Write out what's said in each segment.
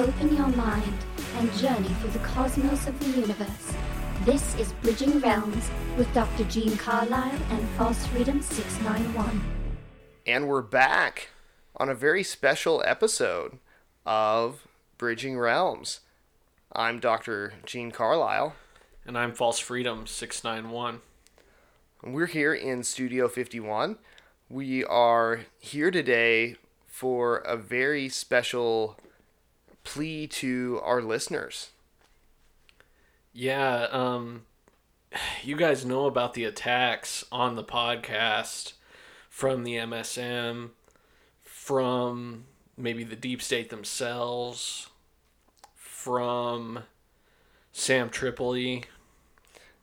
Open your mind and journey through the cosmos of the universe. This is Bridging Realms with Dr. Gene Carlisle and False Freedom 691. And we're back on a very special episode of Bridging Realms. I'm Dr. Gene Carlisle, And I'm False Freedom 691. we're here in Studio 51. We are here today for a very special plea to our listeners. Yeah, um you guys know about the attacks on the podcast from the MSM, from maybe the deep state themselves, from Sam Tripoli.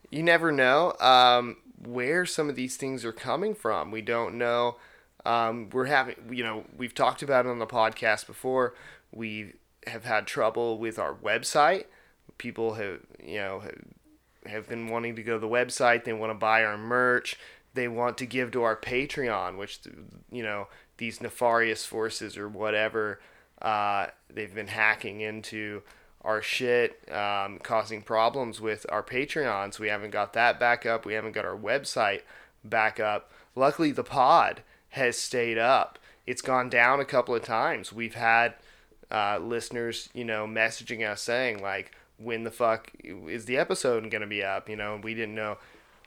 you never know um, where some of these things are coming from. We don't know. Um, we're having, you know, we've talked about it on the podcast before. We have had trouble with our website. People have, you know, have, been wanting to go to the website. They want to buy our merch. They want to give to our Patreon, which, you know, these nefarious forces or whatever, uh, they've been hacking into our shit, um, causing problems with our Patreons. We haven't got that back up. We haven't got our website back up. Luckily, the pod has stayed up. It's gone down a couple of times. We've had uh, listeners, you know, messaging us saying like, "When the fuck is the episode going to be up?" You know, we didn't know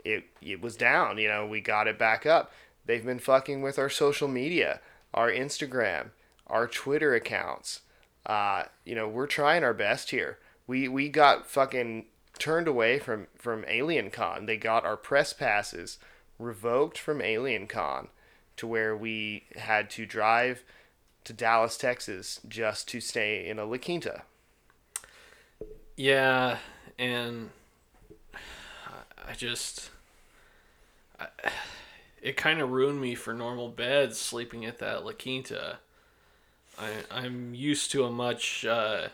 it. It was down. You know, we got it back up. They've been fucking with our social media, our Instagram, our Twitter accounts. Uh, you know, we're trying our best here. We we got fucking turned away from from Alien Con. They got our press passes revoked from Alien Con to where we had to drive to Dallas, Texas just to stay in a La Quinta. Yeah, and I just I, it kind of ruined me for normal beds sleeping at that La Quinta. I I'm used to a much uh,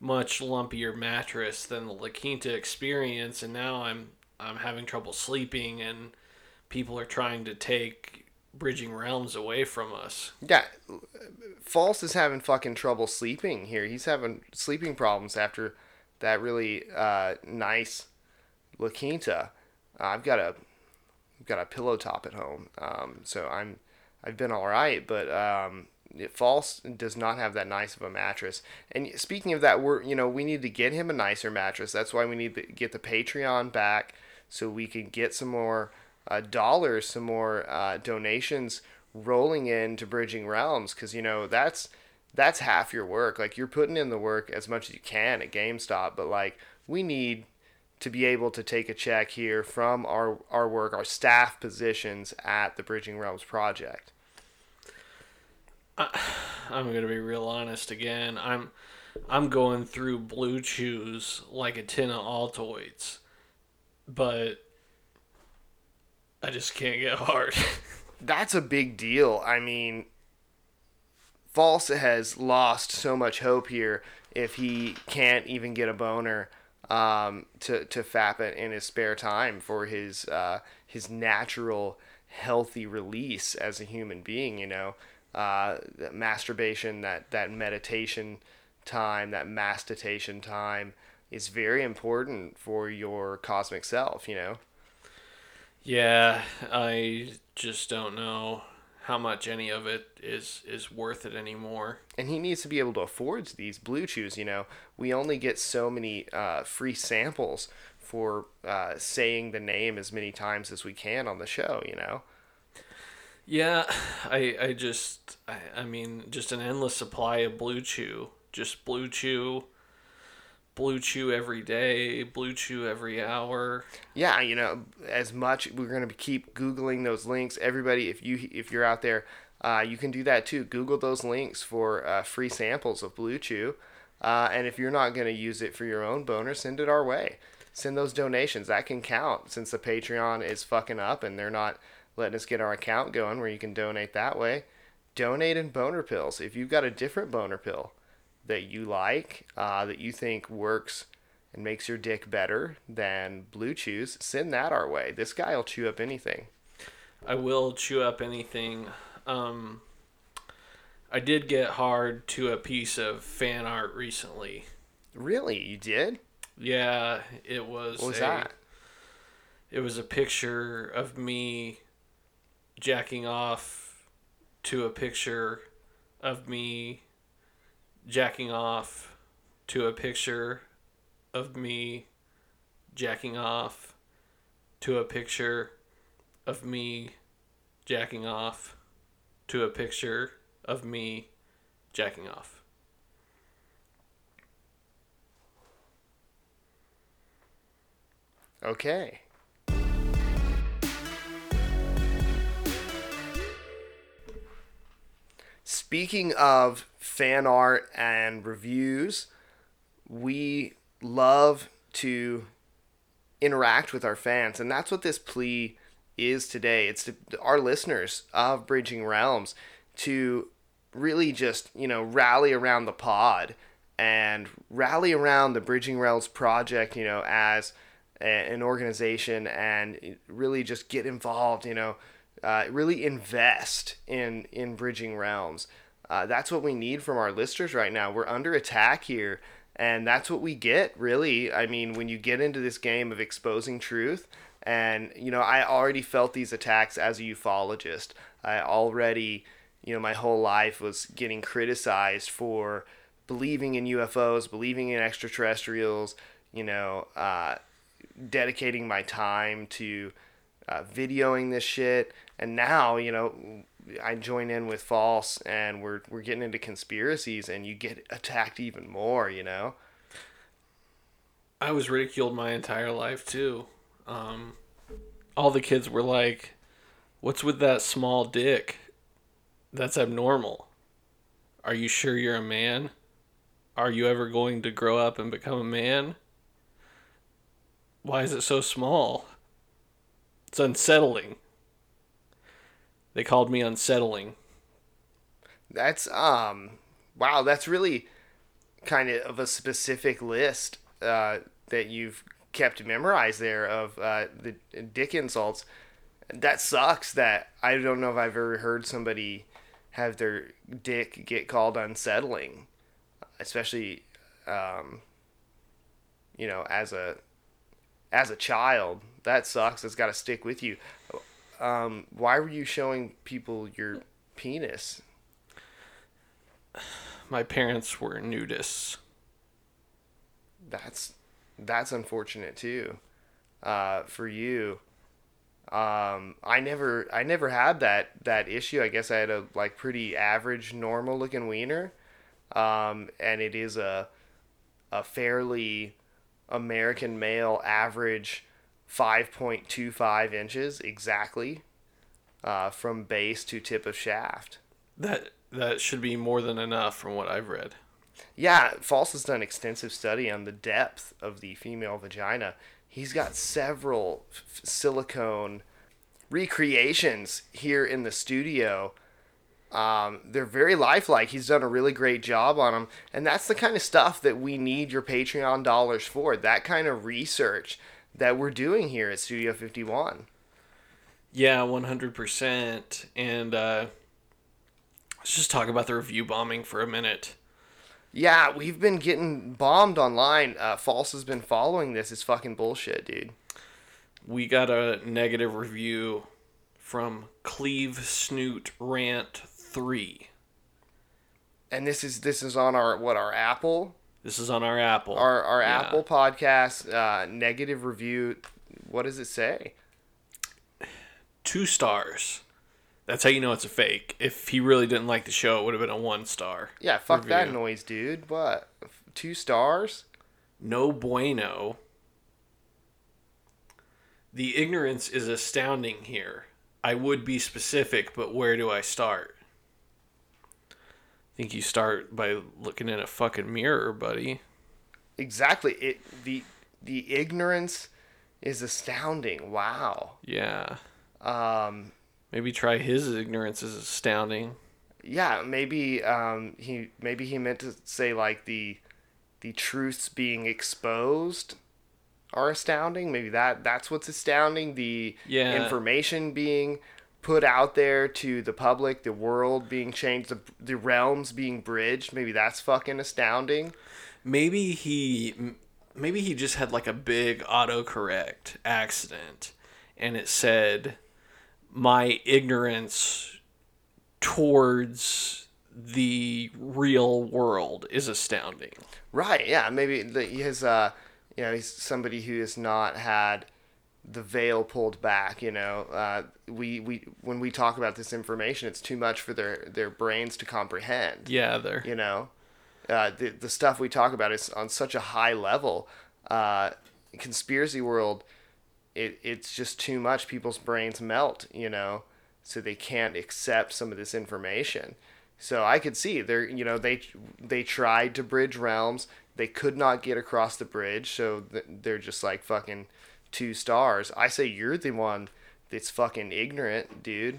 much lumpier mattress than the La Quinta experience, and now I'm I'm having trouble sleeping, and people are trying to take Bridging Realms away from us. Yeah, False is having fucking trouble sleeping here. He's having sleeping problems after that really uh, nice La Quinta. Uh, I've got a I've got a pillow top at home, um, so I'm I've been all right, but um, False does not have that nice of a mattress. And speaking of that, we're you know we need to get him a nicer mattress. That's why we need to get the Patreon back so we can get some more dollars, some more uh, donations rolling in to Bridging Realms because you know that's that's half your work. Like you're putting in the work as much as you can at GameStop, but like we need to be able to take a check here from our our work, our staff positions at the Bridging Realms project. I'm gonna be real honest again. I'm I'm going through Blue Chews like a tin of Altoids, but I just can't get hard. That's a big deal. I mean, False has lost so much hope here if he can't even get a boner um, to to fap it in his spare time for his uh, his natural healthy release as a human being. You know, uh, that masturbation, that that meditation time, that mastitation time is very important for your cosmic self. You know. Yeah, I just don't know how much any of it is is worth it anymore. and he needs to be able to afford these blue chews you know? We only get so many uh, free samples for uh, saying the name as many times as we can on the show you know? Yeah, I I just I, I mean just an endless supply of Blue Chew, just Blue Chew Blue Chew every day, Blue Chew every hour. yeah you know as much we're going to keep googling those links. Everybody if you if you're out there uh, you can do that too. Google those links for uh, free samples of blue chew. Uh, and if you're not going to use it for your own boner send it our way. Send those donations. That can count since the patreon is fucking up and they're not letting us get our account going where you can donate that way. Donate in boner pills. If you've got a different boner pill that you like uh, that you think works and makes your dick better than Blue Chews, send that our way. This guy will chew up anything. I will chew up anything. Um, I did get hard to a piece of fan art recently. Really, you did? Yeah, it was. What was a, that? It was a picture of me jacking off to a picture of me jacking off to a picture of me jacking off to a picture of me jacking off to a picture of me jacking off. Okay. Speaking of fan art and reviews, we love to interact with our fans, and that's what this plea is today. It's to our listeners of Bridging Realms to really just, you know, rally around the pod and rally around the Bridging Realms project, you know, as a, an organization and really just get involved, you know, uh, really invest in in Bridging Realms. Uh, that's what we need from our listeners right now. We're under attack here, and that's what we get. Really, I mean, when you get into this game of exposing truth, and you know, I already felt these attacks as a ufologist. I already, you know, my whole life was getting criticized for believing in UFOs, believing in extraterrestrials. You know, uh, dedicating my time to uh, videoing this shit, and now you know I join in with false, and we're we're getting into conspiracies, and you get attacked even more. You know. I was ridiculed my entire life too. Um, all the kids were like, "What's with that small dick? That's abnormal. Are you sure you're a man? Are you ever going to grow up and become a man? Why is it so small? It's unsettling." They called me unsettling. That's um wow, that's really kind of a specific list uh, that you've kept memorized there of uh, the dick insults. That sucks. That I don't know if I've ever heard somebody have their dick get called unsettling, especially um, you know as a as a child. That sucks. It's got to stick with you. Um, why were you showing people your penis? My parents were nudists. That's that's unfortunate too, uh, for you. Um, I never I never had that that issue. I guess I had a like pretty average, normal looking wiener, um, and it is a a fairly American male average 5.25 inches exactly uh, from base to tip of shaft. That that should be more than enough from what I've read. Yeah, False has done extensive study on the depth of the female vagina. He's got several f- silicone recreations here in the studio. Um, they're very lifelike. He's done a really great job on them, and that's the kind of stuff that we need your Patreon dollars for. That kind of research that we're doing here at Studio 51. Yeah, one hundred percent. And uh, let's just talk about the review bombing for a minute. Yeah, we've been getting bombed online. Uh, False has been following this. It's fucking bullshit, dude. We got a negative review from Cleve Snoot Rant Three. And this is this is on our what our Apple This is on our Apple. our our Yeah. Apple podcast uh, negative review. What does it say? two stars. That's how you know it's a fake. If he really didn't like the show, it would have been a one star. Yeah, fuck that noise, dude. What? Two stars? no bueno. The ignorance is astounding here. I would be specific, but where do I start? I think you start by looking in a fucking mirror, buddy. Exactly. It the the ignorance is astounding. Wow. Yeah. Um, Maybe try his ignorance is astounding. yeah, maybe um, he maybe he meant to say like the the truths being exposed are astounding. Maybe that that's what's astounding. The Yeah. information being put out there to the public, the world being changed, the the realms being bridged. Maybe that's fucking astounding. Maybe he maybe he just had like a big autocorrect accident and it said my ignorance towards the real world is astounding. Right. Yeah. Maybe his, uh, you know, he's somebody who has not had the veil pulled back. You know, uh, we we when we talk about this information, it's too much for their their brains to comprehend. Yeah, there. You know, uh, the the stuff we talk about is on such a high level. Uh, conspiracy world, it it's just too much. People's brains melt. You know, so they can't accept some of this information. So I could see they're you know they they tried to bridge realms. They could not get across the bridge, so they're just like fucking two stars. I say you're the one that's fucking ignorant, dude.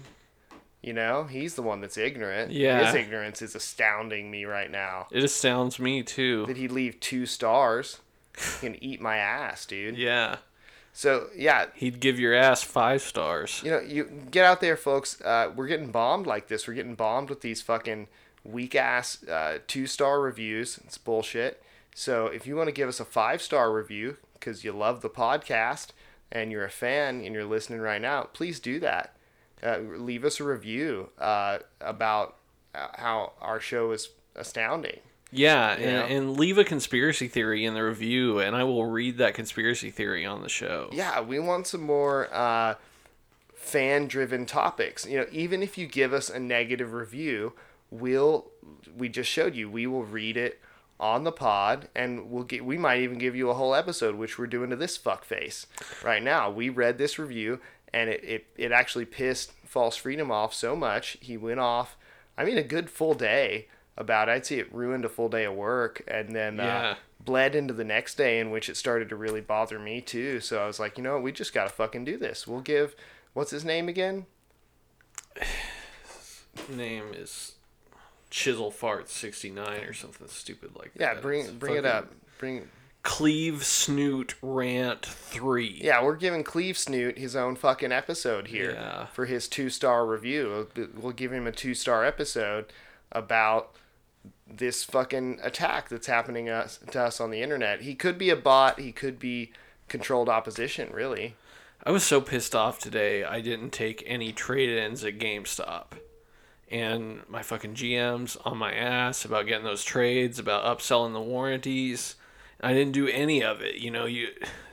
You know, he's the one that's ignorant. Yeah. His ignorance is astounding me right now. It astounds me too. Did he leave two stars? Can eat my ass, dude. Yeah. So yeah, He'd give your ass 5 stars. you know, you get out there, folks. Uh, we're getting bombed like this. We're getting bombed with these fucking weak ass uh, two star reviews. It's bullshit. So if you want to give us a five star review because you love the podcast and you're a fan and you're listening right now, please do that. Uh, leave us a review uh, about uh, how our show is astounding. Yeah, and, know? and leave a conspiracy theory in the review, and I will read that conspiracy theory on the show. yeah, we want some more uh, fan driven topics. You know, even if you give us a negative review, we'll we just showed you, we will read it on the pod and we'll get we might even give you a whole episode, which we're doing to this fuckface right now. We read this review and it, it, it actually pissed False Freedom off so much he went off I mean a good full day about I'd say it ruined a full day of work and then Yeah. uh, bled into the next day in which it started to really bother me too. So I was like, you know what, we just gotta fucking do this. We'll give what's his name again? Name is Chisel Fart 69 or something stupid like Yeah, that. bring It's bring it up. Bring Cleave Snoot Rant 3. yeah, we're giving Cleve Snoot his own fucking episode here Yeah. for his two star review. We'll- give him a two star episode about this fucking attack that's happening us, to us on the internet. He could be a bot. He could be controlled opposition. Really. I was so pissed off today, I didn't take any trade ins at GameStop. And my fucking GM's on my ass about getting those trades, about upselling the warranties. I didn't do any of it. You know, you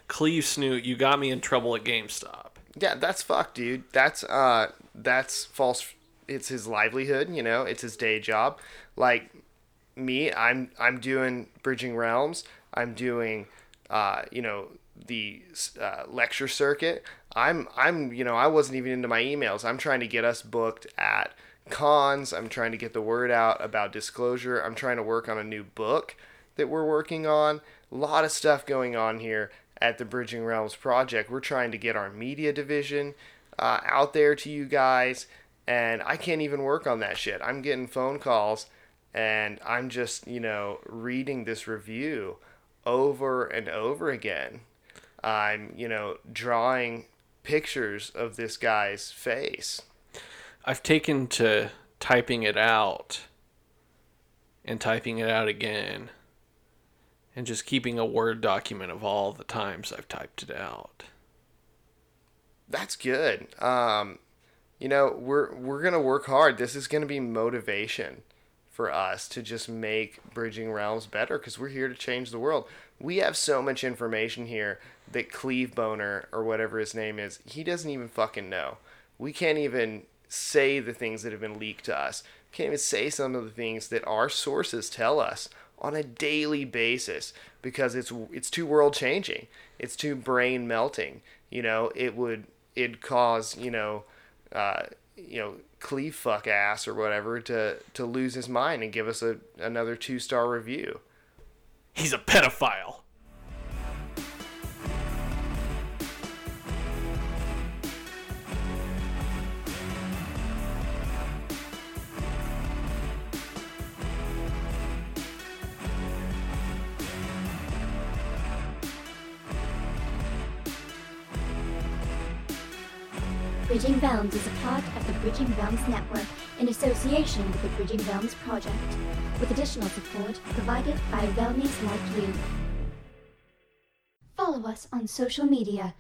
Cleve Snoot, you got me in trouble at GameStop. Yeah, that's fucked, dude. That's uh, that's false. It's his livelihood. You know, it's his day job. Like me, I'm I'm doing bridging realms. I'm doing, uh, you know, the uh, lecture circuit. I'm I'm you know I wasn't even into my emails. I'm trying to get us booked at cons. I'm trying to get the word out about disclosure. I'm trying to work on a new book that we're working on. A lot of stuff going on here at the Bridging Realms project. We're trying to get our media division uh, out there to you guys, and I can't even work on that shit. I'm getting phone calls, and I'm just, you know, reading this review over and over again. I'm, you know, drawing pictures of this guy's face. I've taken to typing it out and typing it out again and just keeping a Word document of all the times I've typed it out. That's good. Um, you know, we're we're gonna work hard. This is gonna be motivation for us to just make Bridging Realms better because we're here to change the world. We have so much information here that Cleve Boner or whatever his name is, he doesn't even fucking know. We can't even say the things that have been leaked to us. Can't even say some of the things that our sources tell us on a daily basis because it's it's too world changing. It's too brain melting. You know, it would it'd cause you know, uh, you know, cleave fuck ass or whatever to to lose his mind and give us a another two star review. He's a pedophile. Bridging Realms is a part of the Bridging Realms Network in association with the Bridging Realms Project, with additional support provided by Realmies like you. Follow us on social media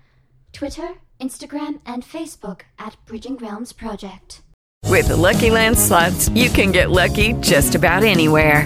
Twitter, Instagram, and Facebook at Bridging Realms Project. With the Lucky Land slots, you can get lucky just about anywhere.